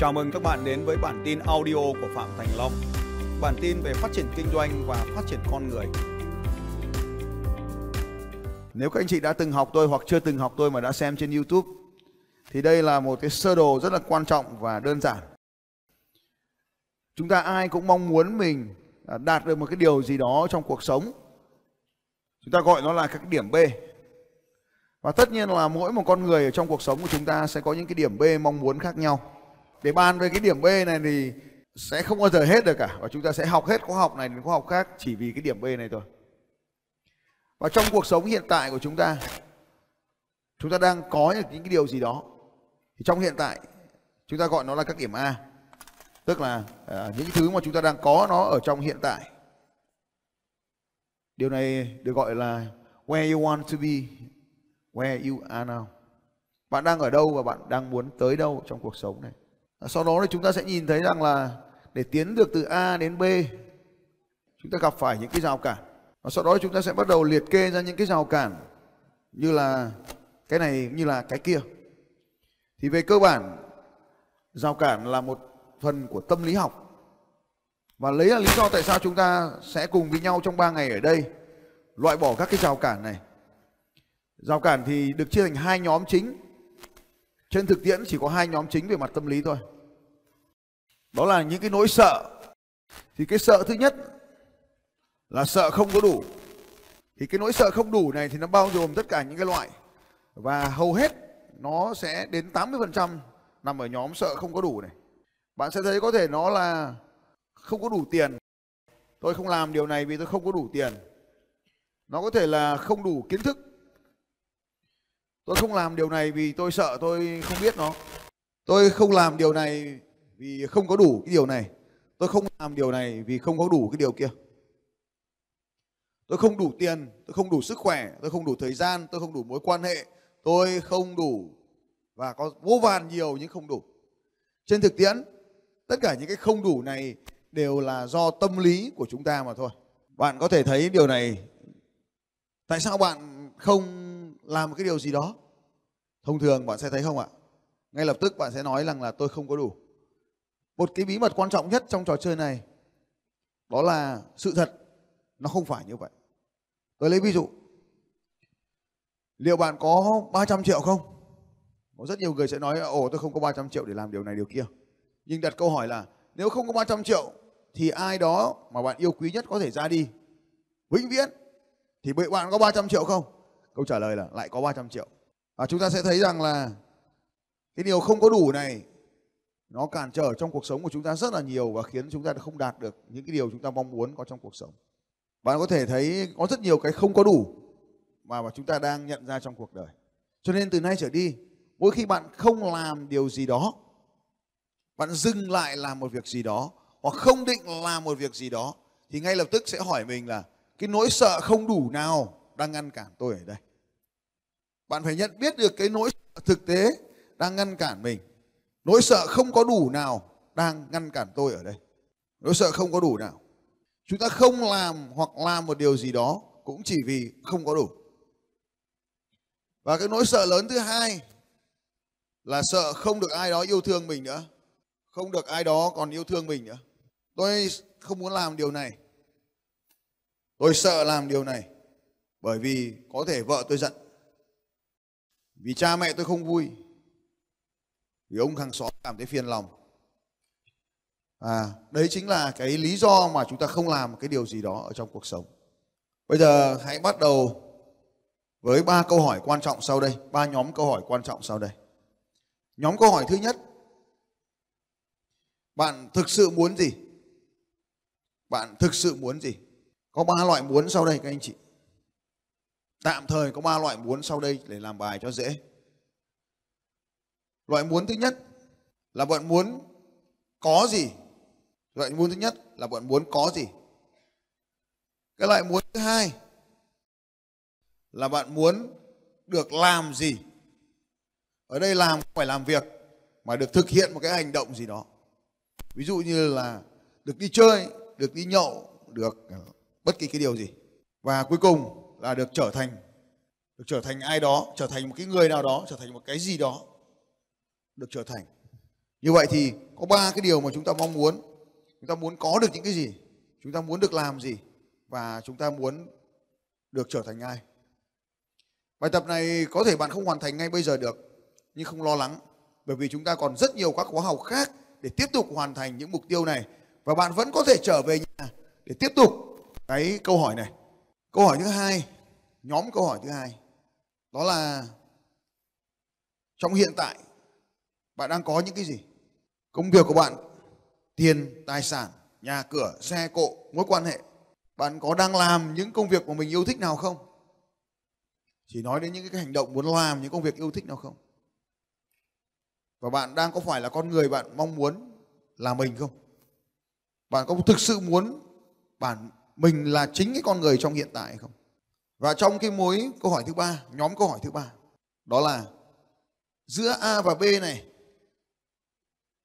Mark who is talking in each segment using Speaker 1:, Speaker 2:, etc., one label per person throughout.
Speaker 1: Chào mừng các bạn đến với bản tin audio của Phạm Thành Long. Bản tin về phát triển kinh doanh và phát triển con người. Nếu các anh chị đã từng học tôi hoặc chưa từng học tôi mà đã xem trên YouTube, thì đây là một cái sơ đồ rất là quan trọng và đơn giản. Chúng ta ai cũng mong muốn mình à, đạt được một cái điều gì đó trong cuộc sống. Chúng ta gọi nó là các điểm B. Và tất nhiên là mỗi một con người ở trong cuộc sống của chúng ta sẽ có những cái điểm B mong muốn khác nhau để bàn về cái điểm B này thì sẽ không bao giờ hết được cả. Và chúng ta sẽ học hết khóa học này đến khóa học khác chỉ vì cái điểm B này thôi. Và trong cuộc sống hiện tại của chúng ta chúng ta đang có những cái điều gì đó. Thì trong hiện tại chúng ta gọi nó là các điểm A. Tức là à, những thứ mà chúng ta đang có nó ở trong hiện tại. Điều này được gọi là where you want to be where you are now. Bạn đang ở đâu và bạn đang muốn tới đâu trong cuộc sống này? Ờ, sau đó thì chúng ta sẽ nhìn thấy rằng là để tiến được từ A đến B, chúng ta gặp phải những cái rào cản. Và sau đó chúng ta sẽ bắt đầu liệt kê ra những cái rào cản như là cái này như là cái kia. Thì về cơ bản, rào cản là một phần của tâm lý học. Và lấy là lý do tại sao chúng ta sẽ cùng với nhau trong 3 ngày ở đây loại bỏ các cái rào cản này. Rào cản thì được chia thành hai nhóm chính. Trên thực tiễn chỉ có hai nhóm chính về mặt tâm lý thôi. Đó là những cái nỗi sợ. Thì cái sợ thứ nhất là sợ không có đủ. Thì cái nỗi sợ không đủ này thì nó bao gồm tất cả những cái loại. Và hầu hết nó sẽ đến 80% nằm ở nhóm sợ không có đủ này. Bạn sẽ thấy có thể nó là không có đủ tiền. Tôi không làm điều này vì tôi không có đủ tiền. Nó có thể là không đủ kiến thức tôi không làm điều này vì tôi sợ tôi không biết nó tôi không làm điều này vì không có đủ cái điều này. Tôi không làm điều này vì không có đủ cái điều kia. Tôi không đủ tiền, tôi không đủ sức khỏe, tôi không đủ thời gian, tôi không đủ mối quan hệ. Tôi không đủ và có vô vàn nhiều nhưng không đủ. Trên thực tiễn, tất cả những cái không đủ này đều là do tâm lý của chúng ta mà thôi. Bạn có thể thấy điều này. Tại sao bạn không làm cái điều gì đó? Thông thường bạn sẽ thấy không ạ? Ngay lập tức bạn sẽ nói rằng là tôi không có đủ một cái bí mật quan trọng nhất trong trò chơi này, đó là sự thật. Nó không phải như vậy. Tôi lấy ví dụ. Liệu bạn có 300 triệu không? Có rất nhiều người sẽ nói, ồ, tôi không có 300 triệu để làm điều này, điều kia. Nhưng đặt câu hỏi là, nếu không có 300 triệu thì ai đó mà bạn yêu quý nhất có thể ra đi? Vĩnh viễn. Thì bạn có 300 triệu không? Câu trả lời là, lại có 300 triệu. Và chúng ta sẽ thấy rằng là cái điều không có đủ này nó cản trở trong cuộc sống của chúng ta rất là nhiều và khiến chúng ta không đạt được những cái điều chúng ta mong muốn có trong cuộc sống. Bạn có thể thấy có rất nhiều cái không có đủ mà mà chúng ta đang nhận ra trong cuộc đời. Cho nên từ nay trở đi, mỗi khi bạn không làm điều gì đó, bạn dừng lại làm một việc gì đó hoặc không định làm một việc gì đó thì ngay lập tức sẽ hỏi mình là cái nỗi sợ không đủ nào đang ngăn cản tôi ở đây bạn phải nhận biết được cái nỗi sợ thực tế đang ngăn cản mình nỗi sợ không có đủ nào đang ngăn cản tôi ở đây. Nỗi sợ không có đủ nào. Chúng ta không làm hoặc làm một điều gì đó cũng chỉ vì không có đủ. Và cái nỗi sợ lớn thứ hai là sợ không được ai đó yêu thương mình nữa. Không được ai đó còn yêu thương mình nữa. Tôi không muốn làm điều này. Tôi sợ làm điều này bởi vì có thể vợ tôi giận. Vì cha mẹ tôi không vui vì ông hàng xóm cảm thấy phiền lòng. À đấy chính là cái lý do mà chúng ta không làm cái điều gì đó ở trong cuộc sống. Bây giờ hãy bắt đầu với ba câu hỏi quan trọng sau đây, ba nhóm câu hỏi quan trọng sau đây. Nhóm câu hỏi thứ nhất, bạn thực sự muốn gì? Bạn thực sự muốn gì? Có ba loại muốn sau đây các anh chị. Tạm thời có ba loại muốn sau đây để làm bài cho dễ. Loại muốn thứ nhất là bạn muốn có gì? Loại muốn thứ nhất là bạn muốn có gì? Cái loại muốn thứ hai là bạn muốn được làm gì? Ở đây làm không phải làm việc mà được thực hiện một cái hành động gì đó. Ví dụ như là được đi chơi, được đi nhậu, được ờ, bất kỳ cái điều gì. Và cuối cùng là được trở thành được trở thành ai đó trở thành một cái người nào đó trở thành một cái gì đó được trở thành Như vậy thì có ba cái điều mà chúng ta mong muốn. Chúng ta muốn có được những cái gì? Chúng ta muốn được làm gì? Và chúng ta muốn được trở thành ai? Bài tập này có thể bạn không hoàn thành ngay bây giờ được, nhưng không lo lắng. Bởi vì chúng ta còn rất nhiều các khóa học khác để tiếp tục hoàn thành những mục tiêu này. Và bạn vẫn có thể trở về nhà để tiếp tục cái câu hỏi này. Câu hỏi thứ hai, nhóm câu hỏi thứ hai, đó là trong hiện tại bạn đang có những cái gì? Công việc của bạn, tiền, tài sản, nhà cửa, xe cộ, mối quan hệ. Bạn có đang làm những công việc của mình yêu thích nào không? Chỉ nói đến những cái hành động muốn làm những công việc yêu thích nào không? Và bạn đang có phải là con người bạn mong muốn là mình không? Bạn có thực sự muốn bản mình là chính cái con người trong hiện tại không? Và trong cái mối câu hỏi thứ ba, nhóm câu hỏi thứ ba, đó là giữa A và B này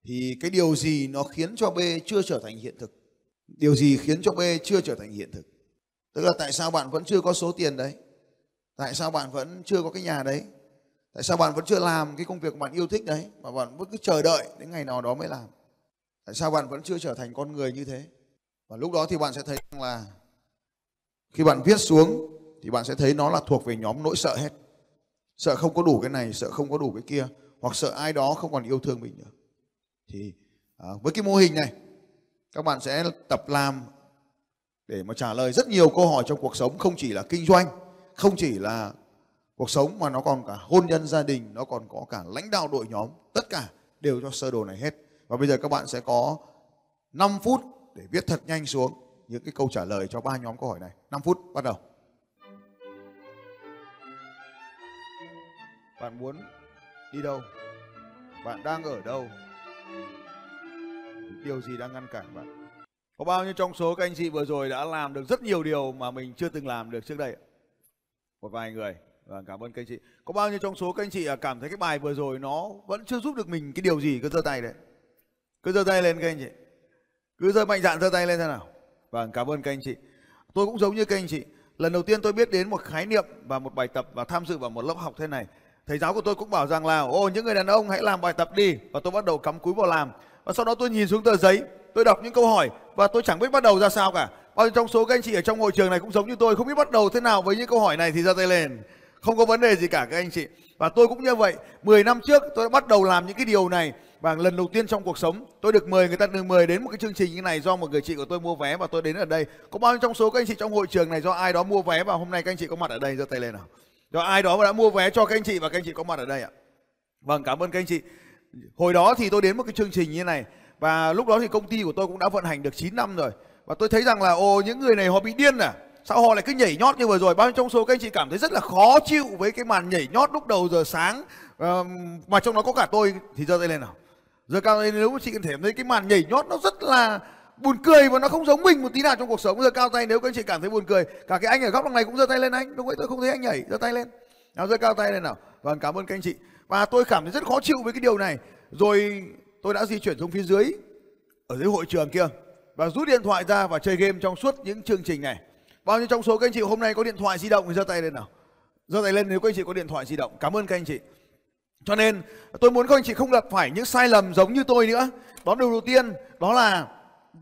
Speaker 1: thì cái điều gì nó khiến cho B chưa trở thành hiện thực? Điều gì khiến cho B chưa trở thành hiện thực? Tức là tại sao bạn vẫn chưa có số tiền đấy? Tại sao bạn vẫn chưa có cái nhà đấy? Tại sao bạn vẫn chưa làm cái công việc bạn yêu thích đấy mà bạn vẫn cứ chờ đợi đến ngày nào đó mới làm? Tại sao bạn vẫn chưa trở thành con người như thế? Và lúc đó thì bạn sẽ thấy rằng là khi bạn viết xuống thì bạn sẽ thấy nó là thuộc về nhóm nỗi sợ hết. Sợ không có đủ cái này, sợ không có đủ cái kia hoặc sợ ai đó không còn yêu thương mình nữa. Thì à, với cái mô hình này các bạn sẽ tập làm để mà trả lời rất nhiều câu hỏi trong cuộc sống không chỉ là kinh doanh, không chỉ là cuộc sống mà nó còn cả hôn nhân gia đình, nó còn có cả lãnh đạo đội nhóm, tất cả đều cho sơ đồ này hết. Và bây giờ các bạn sẽ có 5 phút để viết thật nhanh xuống những cái câu trả lời cho ba nhóm câu hỏi này. 5 phút bắt đầu. Bạn muốn đi đâu? Bạn đang ở đâu? Điều gì đang ngăn cản bạn? Có bao nhiêu trong số các anh chị vừa rồi đã làm được rất nhiều điều mà mình chưa từng làm được trước đây? Một vài người. và cảm ơn các anh chị. Có bao nhiêu trong số các anh chị à, cảm thấy cái bài vừa rồi nó vẫn chưa giúp được mình cái điều gì? Cứ giơ tay đấy. Cứ giơ tay lên các anh chị. Cứ giơ mạnh dạn giơ tay lên thế nào. Vâng, cảm ơn các anh chị. Tôi cũng giống như các anh chị. Lần đầu tiên tôi biết đến một khái niệm và một bài tập và tham dự vào một lớp học thế này. Thầy giáo của tôi cũng bảo rằng là ô những người đàn ông hãy làm bài tập đi và tôi bắt đầu cắm cúi vào làm. Và sau đó tôi nhìn xuống tờ giấy, tôi đọc những câu hỏi và tôi chẳng biết bắt đầu ra sao cả. Bao nhiêu trong số các anh chị ở trong hội trường này cũng giống như tôi không biết bắt đầu thế nào với những câu hỏi này thì giơ tay lên. Không có vấn đề gì cả các anh chị. Và tôi cũng như vậy. 10 năm trước tôi đã bắt đầu làm những cái điều này và lần đầu tiên trong cuộc sống tôi được mời người ta được mời đến một cái chương trình như này do một người chị của tôi mua vé và tôi đến ở đây. Có bao nhiêu trong số các anh chị trong hội trường này do ai đó mua vé và hôm nay các anh chị có mặt ở đây giơ tay lên nào. Do ai đó đã mua vé cho các anh chị và các anh chị có mặt ở đây ạ. Vâng cảm ơn các anh chị. Hồi đó thì tôi đến một cái chương trình như này và lúc đó thì công ty của tôi cũng đã vận hành được 9 năm rồi. Và tôi thấy rằng là ồ những người này họ bị điên à. Sao họ lại cứ nhảy nhót như vừa rồi? Bao nhiêu trong số các anh chị cảm thấy rất là khó chịu với cái màn nhảy nhót lúc đầu giờ sáng uh, mà trong đó có cả tôi thì giơ tay lên nào. Giờ cao tay nếu chị cảm thấy cái màn nhảy nhót nó rất là buồn cười và nó không giống mình một tí nào trong cuộc sống. Giờ cao tay nếu các anh chị cảm thấy buồn cười cả cái anh ở góc đằng này cũng giơ tay lên anh. Đúng vậy tôi không thấy anh nhảy giơ tay lên. Nào giơ cao tay lên nào. Vâng cảm ơn các anh chị và tôi cảm thấy rất khó chịu với cái điều này rồi tôi đã di chuyển xuống phía dưới, ở dưới hội trường kia, và rút điện thoại ra và chơi game trong suốt những chương trình này Bao nhiêu trong số các anh chị hôm nay có điện thoại di động thì giơ tay lên nào. Giơ tay lên nếu các anh chị có điện thoại di động. Cảm ơn các anh chị. Cho nên, tôi muốn các anh chị không gặp phải những sai lầm giống như tôi nữa. Đó điều đầu tiên, đó là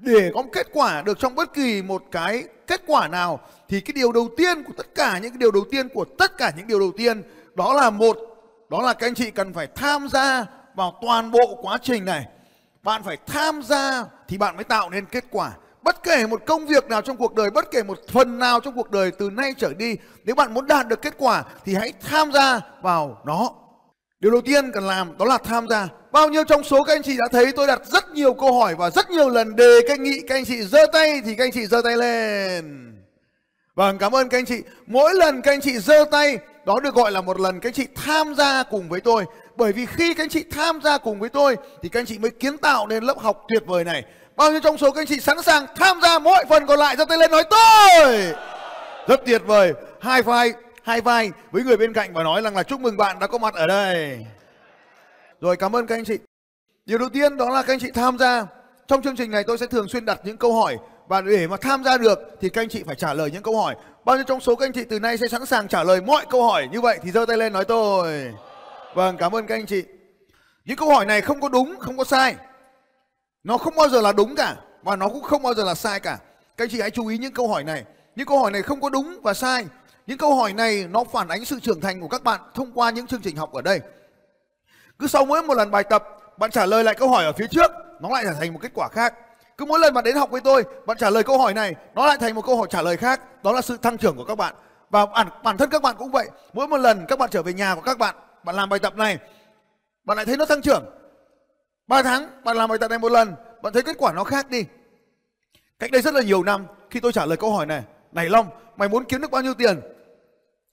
Speaker 1: để có một kết quả được trong bất kỳ một cái kết quả nào, thì cái điều đầu tiên của tất cả những cái điều đầu tiên của tất cả những điều đầu tiên, đó là một đó là các anh chị cần phải tham gia vào toàn bộ quá trình này. Bạn phải tham gia thì bạn mới tạo nên kết quả. Bất kể một công việc nào trong cuộc đời, bất kể một phần nào trong cuộc đời từ nay trở đi, nếu bạn muốn đạt được kết quả thì hãy tham gia vào nó. Điều đầu tiên cần làm đó là tham gia. Bao nhiêu trong số các anh chị đã thấy tôi đặt rất nhiều câu hỏi và rất nhiều lần đề các nghị các anh chị giơ tay thì các anh chị giơ tay lên. Vâng, cảm ơn các anh chị. Mỗi lần các anh chị giơ tay đó được gọi là một lần các anh chị tham gia cùng với tôi. Bởi vì khi các anh chị tham gia cùng với tôi thì các anh chị mới kiến tạo nên lớp học tuyệt vời này. Bao nhiêu trong số các anh chị sẵn sàng tham gia mọi phần còn lại ra tay lên nói tôi. Rất tuyệt vời. Hai vai, hai vai với người bên cạnh và nói rằng là chúc mừng bạn đã có mặt ở đây. Rồi cảm ơn các anh chị. Điều đầu tiên đó là các anh chị tham gia. Trong chương trình này tôi sẽ thường xuyên đặt những câu hỏi và để mà tham gia được thì các anh chị phải trả lời những câu hỏi. Bao nhiêu trong số các anh chị từ nay sẽ sẵn sàng trả lời mọi câu hỏi như vậy thì giơ tay lên nói tôi. Vâng, cảm ơn các anh chị. những câu hỏi này không có đúng không có sai. Nó không bao giờ là đúng cả và nó cũng không bao giờ là sai cả. Các anh chị hãy chú ý những câu hỏi này. Những câu hỏi này không có đúng và sai. Những câu hỏi này nó phản ánh sự trưởng thành của các bạn thông qua những chương trình học ở đây. Cứ sau mỗi một lần bài tập bạn trả lời lại câu hỏi ở phía trước nó lại trở thành một kết quả khác cứ mỗi lần bạn đến học với tôi bạn trả lời câu hỏi này nó lại thành một câu hỏi trả lời khác. Đó là sự thăng trưởng của các bạn. Và bản, bản thân các bạn cũng vậy. Mỗi một lần các bạn trở về nhà của các bạn bạn làm bài tập này bạn lại thấy nó tăng trưởng. Ba tháng bạn làm bài tập này một lần bạn thấy kết quả nó khác đi. Cách đây rất là nhiều năm khi tôi trả lời câu hỏi này này long mày muốn kiếm được bao nhiêu tiền?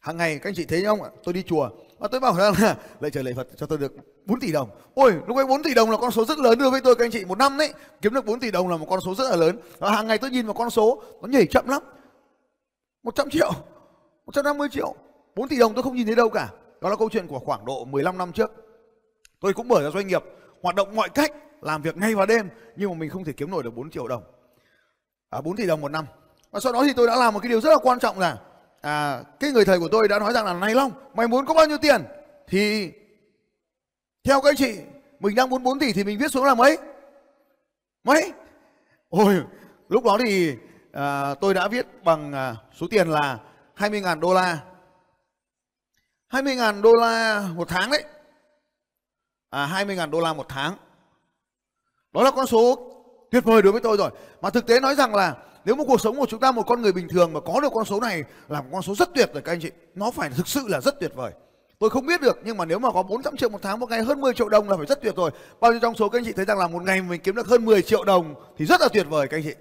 Speaker 1: Hàng ngày các anh chị thấy không ạ? Tôi đi chùa và tôi bảo rằng là lạy trời lạy phật cho tôi được 4 tỷ đồng. Ôi lúc ấy 4 tỷ đồng là con số rất lớn đối với tôi các anh chị một năm đấy kiếm được 4 tỷ đồng là một con số rất là lớn. Và hàng ngày tôi nhìn vào con số nó nhảy chậm lắm. 100 triệu 150 triệu. 4 tỷ đồng tôi không nhìn thấy đâu cả. Đó là câu chuyện của khoảng độ 15 năm trước. Tôi cũng mở ra doanh nghiệp hoạt động mọi cách làm việc ngay vào đêm nhưng mà mình không thể kiếm nổi được 4 triệu đồng. À, 4 tỷ đồng một năm. Và sau đó thì tôi đã làm một cái điều rất là quan trọng là à, cái người thầy của tôi đã nói rằng là này Long mày muốn có bao nhiêu tiền? Thì theo các anh chị mình đang muốn 4 tỷ thì mình viết xuống là mấy mấy? Ôi lúc đó thì à, tôi đã viết bằng à, số tiền là 20.000 đô la. 20.000 đô la một tháng đấy. À 20.000 đô la một tháng. Đó là con số tuyệt vời đối với tôi rồi. Mà thực tế nói rằng là nếu một cuộc sống của chúng ta một con người bình thường mà có được con số này là một con số rất tuyệt rồi các anh chị. Nó phải thực sự là rất tuyệt vời. Tôi không biết được, nhưng mà nếu mà có 400 triệu một tháng, một ngày hơn 10 triệu đồng là phải rất tuyệt rồi bao nhiêu trong số các anh chị thấy rằng là một ngày mình kiếm được hơn 10 triệu đồng thì rất là tuyệt vời, các anh chị.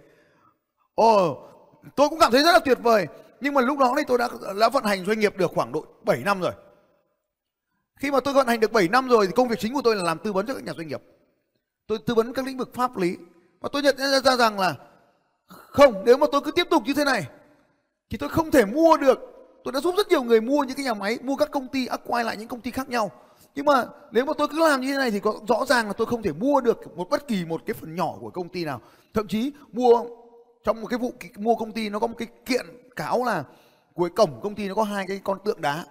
Speaker 1: Ồ, tôi cũng cảm thấy rất là tuyệt vời. Nhưng mà lúc đó thì tôi đã đã vận hành doanh nghiệp được khoảng độ 7 năm rồi. Khi mà tôi vận hành được 7 năm rồi thì công việc chính của tôi là làm tư vấn cho các nhà doanh nghiệp. Tôi tư vấn các lĩnh vực pháp lý. Và tôi nhận ra rằng là không nếu mà tôi cứ tiếp tục như thế này thì tôi không thể mua được. Tôi đã giúp rất nhiều người mua những cái nhà máy mua các công ty acquire lại những công ty khác nhau. Nhưng mà nếu mà tôi cứ làm như thế này thì có rõ ràng là tôi không thể mua được một bất kỳ một cái phần nhỏ của công ty nào. Thậm chí mua trong một cái vụ mua công ty nó có một cái kiện cáo là cuối cổng công ty nó có hai cái con tượng đá.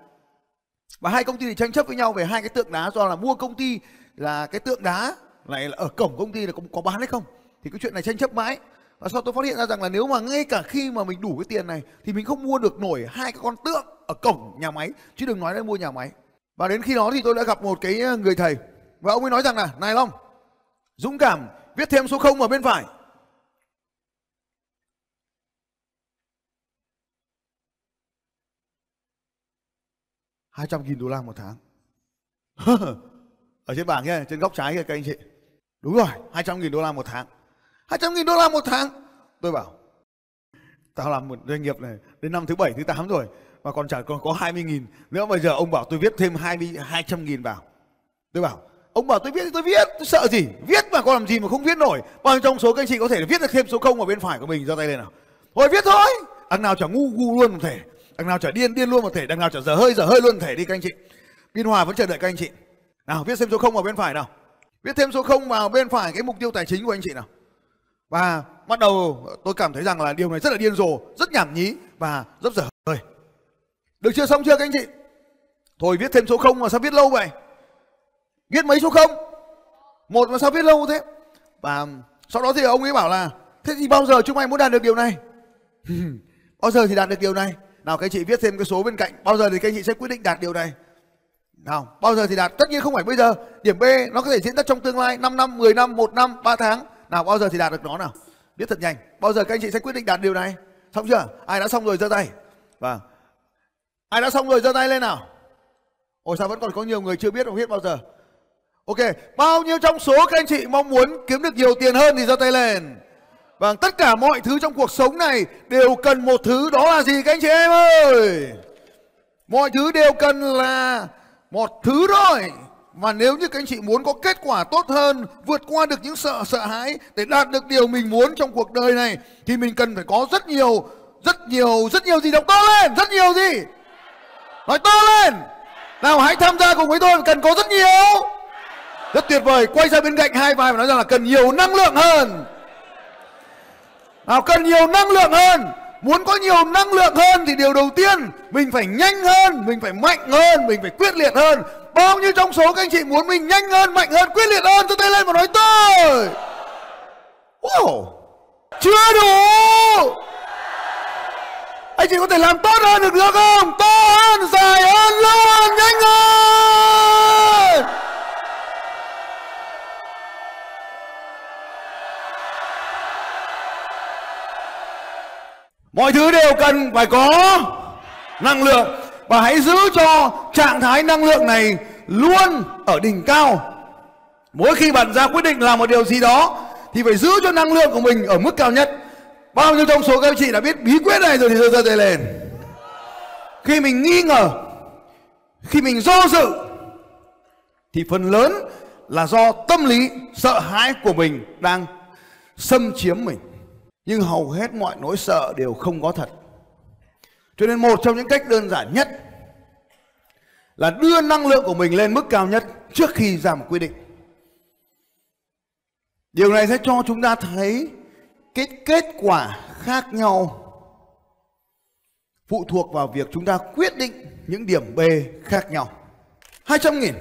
Speaker 1: Và hai công ty thì tranh chấp với nhau về hai cái tượng đá do là mua công ty là cái tượng đá này là ở cổng công ty là có, có bán hay không. Thì cái chuyện này tranh chấp mãi và sau tôi phát hiện ra rằng là nếu mà ngay cả khi mà mình đủ cái tiền này, thì mình không mua được nổi hai cái con tượng ở cổng nhà máy, chứ đừng nói đến mua nhà máy. Và đến khi đó thì tôi đã gặp một cái ờ, người thầy, và ông ấy nói rằng là, này long, dũng cảm, viết thêm số không ở bên phải. hai trăm nghìn đô la một tháng. Ở trên bảng kia trên góc trái kia các anh chị. Đúng rồi, hai trăm nghìn đô la một tháng. 200 nghìn đô la một tháng. Tôi bảo, tao làm một doanh nghiệp này đến năm thứ bảy thứ tám rồi, mà còn chả còn có 20 nghìn. Nữa bây giờ ông bảo tôi viết thêm 20 200 nghìn vào. Tôi bảo, ông bảo tôi viết thì tôi viết, tôi sợ gì? Viết mà có làm gì mà không viết nổi? Bao nhiêu trong số các anh chị có thể viết được thêm số không ở bên phải của mình ra tay lên nào? Thôi viết thôi. Đằng nào chả ngu ngu luôn một thể, đằng nào chả điên điên luôn một thể, đằng nào chả dở hơi dở hơi luôn một thể đi các anh chị. Biên hòa vẫn chờ đợi các anh chị. Nào, viết thêm số không vào bên phải nào. Viết thêm số không vào bên phải cái mục tiêu tài chính của anh chị nào và bắt đầu tôi cảm thấy rằng là điều này rất là điên rồ, rất nhảm nhí và rất dở hơi. Được chưa xong chưa các anh chị? Thôi viết thêm số không mà sao viết lâu vậy? Viết mấy số không? Một mà sao viết lâu thế? Và sau đó thì ông ấy bảo là thế thì bao giờ chúng mày muốn đạt được điều này? bao giờ thì đạt được điều này? Nào các anh chị viết thêm cái số bên cạnh, bao giờ thì các anh chị sẽ quyết định đạt điều này? Nào, bao giờ thì đạt? Tất nhiên không phải bây giờ. Điểm B nó có thể diễn ra trong tương lai 5 năm, 10 năm, 1 năm, 3 tháng nào, bao giờ thì đạt được nó nào? Biết thật nhanh. Bao giờ các anh chị sẽ quyết định đạt điều này? Xong chưa? Ai đã xong rồi, giơ tay. Vâng. Ai đã xong rồi, giơ tay lên nào. Ôi, sao vẫn còn có nhiều người chưa biết không biết bao giờ? Ok, bao nhiêu trong số các anh chị mong muốn kiếm được nhiều tiền hơn thì giơ tay lên. Vâng tất cả mọi thứ trong cuộc sống này đều cần một thứ đó là gì các anh chị em ơi? Mọi thứ đều cần là một thứ rồi và nếu như các anh chị muốn có kết quả tốt hơn, vượt qua được những sợ sợ hãi để đạt được điều mình muốn trong cuộc đời này thì mình cần phải có rất nhiều, rất nhiều, rất nhiều gì động to lên, rất nhiều gì? Nói to lên. Nào hãy tham gia cùng với tôi, cần có rất nhiều. Rất tuyệt vời, quay ra bên cạnh hai vai và nói rằng là cần nhiều năng lượng hơn. Nào cần nhiều năng lượng hơn. Muốn có nhiều năng lượng hơn thì điều đầu tiên mình phải nhanh hơn, mình phải mạnh hơn, mình phải quyết liệt hơn Bao nhiêu trong số các anh chị muốn mình nhanh hơn, mạnh hơn, quyết liệt hơn, tôi tay lên và nói tôi. Wow. Chưa đủ. Anh chị có thể làm tốt hơn được nữa không? To hơn, dài hơn, lâu hơn, nhanh hơn. Mọi thứ đều cần phải có năng lượng và hãy giữ cho trạng thái năng lượng này luôn ở đỉnh cao. Mỗi khi bạn ra quyết định làm một điều gì đó thì phải giữ cho năng lượng của mình ở mức cao nhất. Bao nhiêu trong số các chị đã biết bí quyết này rồi thì giơ giơ tay lên. Khi mình nghi ngờ, khi mình do dự thì phần lớn là do tâm lý sợ hãi của mình đang xâm chiếm mình. Nhưng hầu hết mọi nỗi sợ đều không có thật. Cho nên một trong những cách đơn giản nhất là đưa năng lượng của mình lên mức cao nhất trước khi ra một quyết định. Điều này sẽ cho chúng ta thấy cái kết quả khác nhau phụ thuộc vào việc chúng ta quyết định những điểm B khác nhau. 200 nghìn.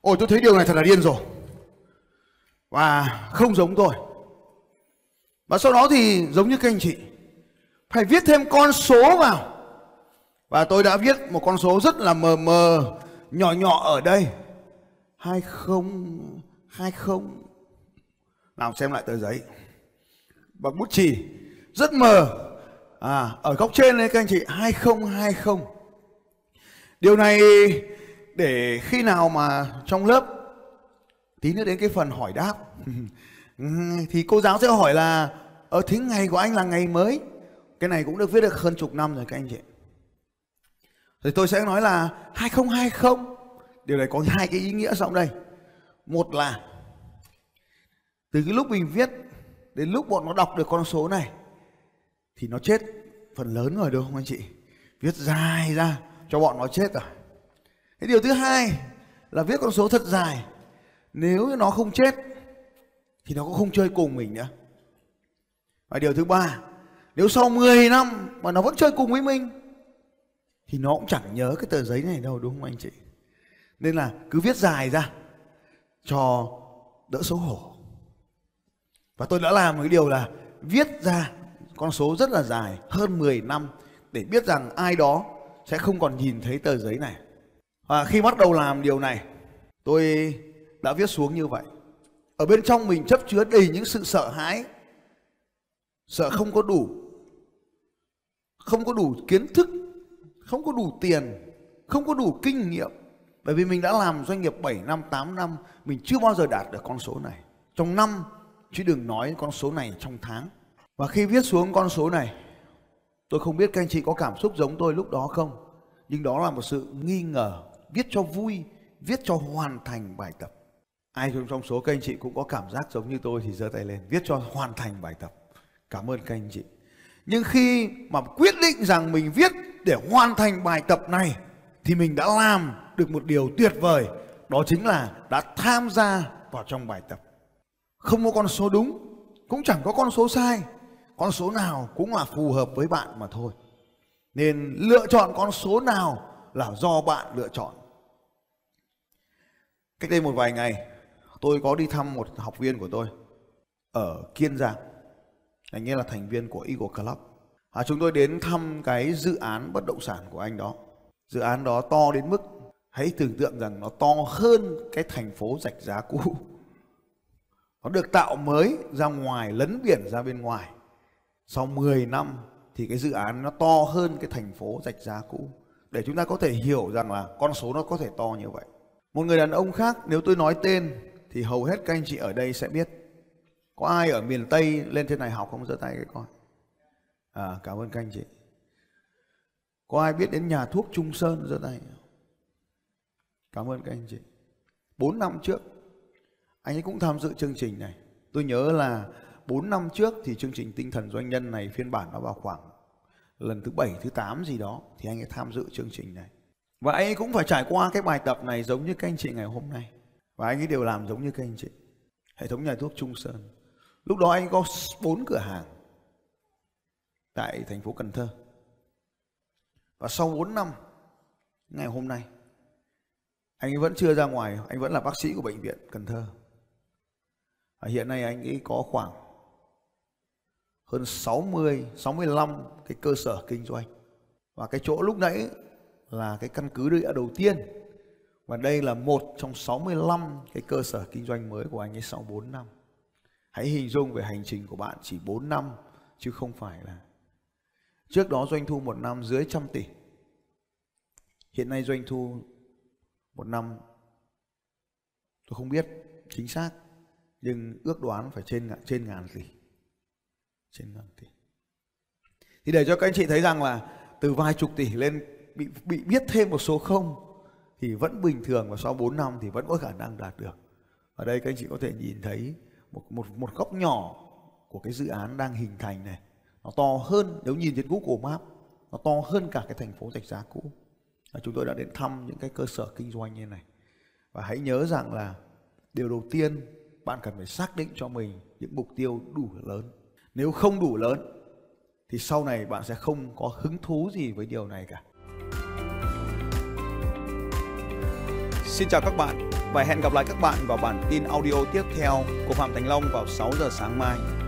Speaker 1: Ôi, tôi thấy điều này thật là điên rồi. Và không giống tôi. Và sau đó thì giống như các anh chị, phải viết thêm con số vào và tôi đã viết một con số rất là mờ mờ, nhỏ nhỏ ở đây. Hai không hai không. Nào, xem lại tờ giấy. Bằng bút chì, rất mờ. À ở góc trên đấy các anh chị, hai không hai không. Điều này để khi nào mà trong lớp, tí nữa đến cái phần hỏi đáp. Thì cô giáo sẽ hỏi là ờ, ở thế ngày của anh là ngày mới. Cái này cũng được viết được hơn chục năm rồi các anh chị thì tôi sẽ nói là 2020 điều này có hai cái ý nghĩa rộng đây. Một là, từ cái lúc mình viết đến lúc bọn nó đọc được con số này, thì nó chết phần lớn rồi đúng không anh chị? Viết dài ra cho bọn nó chết rồi. Cái điều thứ hai là viết con số thật dài. Nếu nó không chết, thì nó cũng không chơi cùng mình nữa. Và điều thứ ba, nếu sau 10 năm mà nó vẫn chơi cùng với mình thì nó cũng chẳng nhớ cái tờ giấy này đâu, đúng không anh chị? Nên là cứ viết dài ra cho đỡ xấu hổ. Và tôi đã làm một cái điều là viết ra con số rất là dài, hơn 10 năm, để biết rằng ai đó sẽ không còn nhìn thấy tờ giấy này. Và khi bắt đầu làm điều này, tôi đã viết xuống như vậy. Ở bên trong mình chấp chứa đầy những sự sợ hãi, sợ không có đủ, không có đủ kiến thức không có đủ tiền, không có đủ kinh nghiệm. Bởi vì mình đã làm doanh nghiệp 7 năm 8 năm, mình chưa bao giờ đạt được con số này. Trong năm, chứ đừng nói con số này trong tháng. Và khi viết xuống con số này, tôi không biết các anh chị có cảm xúc giống tôi lúc đó không? Nhưng đó là một sự nghi ngờ, viết cho vui, viết cho hoàn thành bài tập. Ai trong trong số các anh chị cũng có cảm giác giống như tôi thì giơ tay lên, viết cho hoàn thành bài tập. Cảm ơn các anh chị. Nhưng khi mà quyết định rằng mình viết để hoàn thành bài tập này thì mình đã làm được một điều tuyệt vời, đó chính là đã tham gia vào trong bài tập. Không có con số đúng, cũng chẳng có con số sai, con số nào cũng là phù hợp với bạn mà thôi. Nên lựa chọn con số nào là do bạn lựa chọn. Cách đây một vài ngày, tôi có đi thăm một học viên của tôi ở kiên giang. Anh ấy là thành viên của Eagle Club à, chúng tôi đến thăm cái dự án bất động sản của anh đó. Dự án đó to đến mức hãy tưởng tượng rằng nó to hơn cái thành phố rạch giá cũ. Nó được tạo mới ra ngoài lấn biển ra bên ngoài. Sau 10 năm thì cái dự án nó to hơn cái thành phố rạch giá cũ. Để chúng ta có thể hiểu rằng là con số nó có thể to như vậy. Một người đàn ông khác nếu tôi nói tên thì hầu hết các anh chị ở đây sẽ biết. Có ai ở miền Tây lên trên này học không? Giơ tay cái con à cảm ơn các anh chị. Có ai biết đến nhà thuốc Trung Sơn giơ tay cảm ơn các anh chị. Bốn năm trước, anh ấy cũng tham dự chương trình này. Tôi nhớ là 4 năm trước thì chương trình tinh thần doanh nhân này phiên bản nó vào khoảng lần thứ bảy, thứ 8 gì đó, thì anh ấy tham dự chương trình này. Và anh ấy cũng phải trải qua cái bài tập này giống như các anh chị ngày hôm nay. Và anh ấy đều làm giống như các anh chị. Hệ thống nhà thuốc Trung Sơn. Lúc đó anh có bốn cửa hàng tại thành phố Cần Thơ. Và sau 4 năm, ngày hôm nay, anh ấy vẫn chưa ra ngoài, anh vẫn là bác sĩ của bệnh viện Cần Thơ. Và hiện nay anh ấy có khoảng hơn 60 65 cái cơ sở kinh doanh. Và cái chỗ lúc nãy là cái căn cứ địa đầu tiên. Và đây là một trong 65 cái cơ sở kinh doanh mới của anh ấy sau 4 năm. Hãy hình dung về hành trình của bạn chỉ 4 năm, chứ không phải là trước đó doanh thu một năm dưới trăm tỷ hiện nay doanh thu một năm, tôi không biết chính xác, nhưng ước đoán phải trên trên ngàn tỷ trên ngàn tỷ thì để cho các anh chị thấy rằng là từ vài chục tỷ lên, bị bị biết thêm một số không, thì vẫn bình thường và sau 4 năm thì vẫn có khả năng đạt được. Ở đây các anh chị có thể nhìn thấy một một một góc nhỏ của cái dự án đang hình thành này. Nó to hơn nếu nhìn trên Google Maps, nó to hơn cả cái thành phố Rạch Giá cũ. Và chúng tôi đã đến thăm những cái cơ sở kinh doanh như này. Và hãy nhớ rằng là điều đầu tiên bạn cần phải xác định cho mình những mục tiêu đủ lớn. Nếu không đủ lớn thì sau này bạn sẽ không có hứng thú gì với điều này cả. Xin chào các bạn và hẹn gặp lại các bạn vào bản tin audio tiếp theo của Phạm Thành Long vào 6 giờ sáng mai.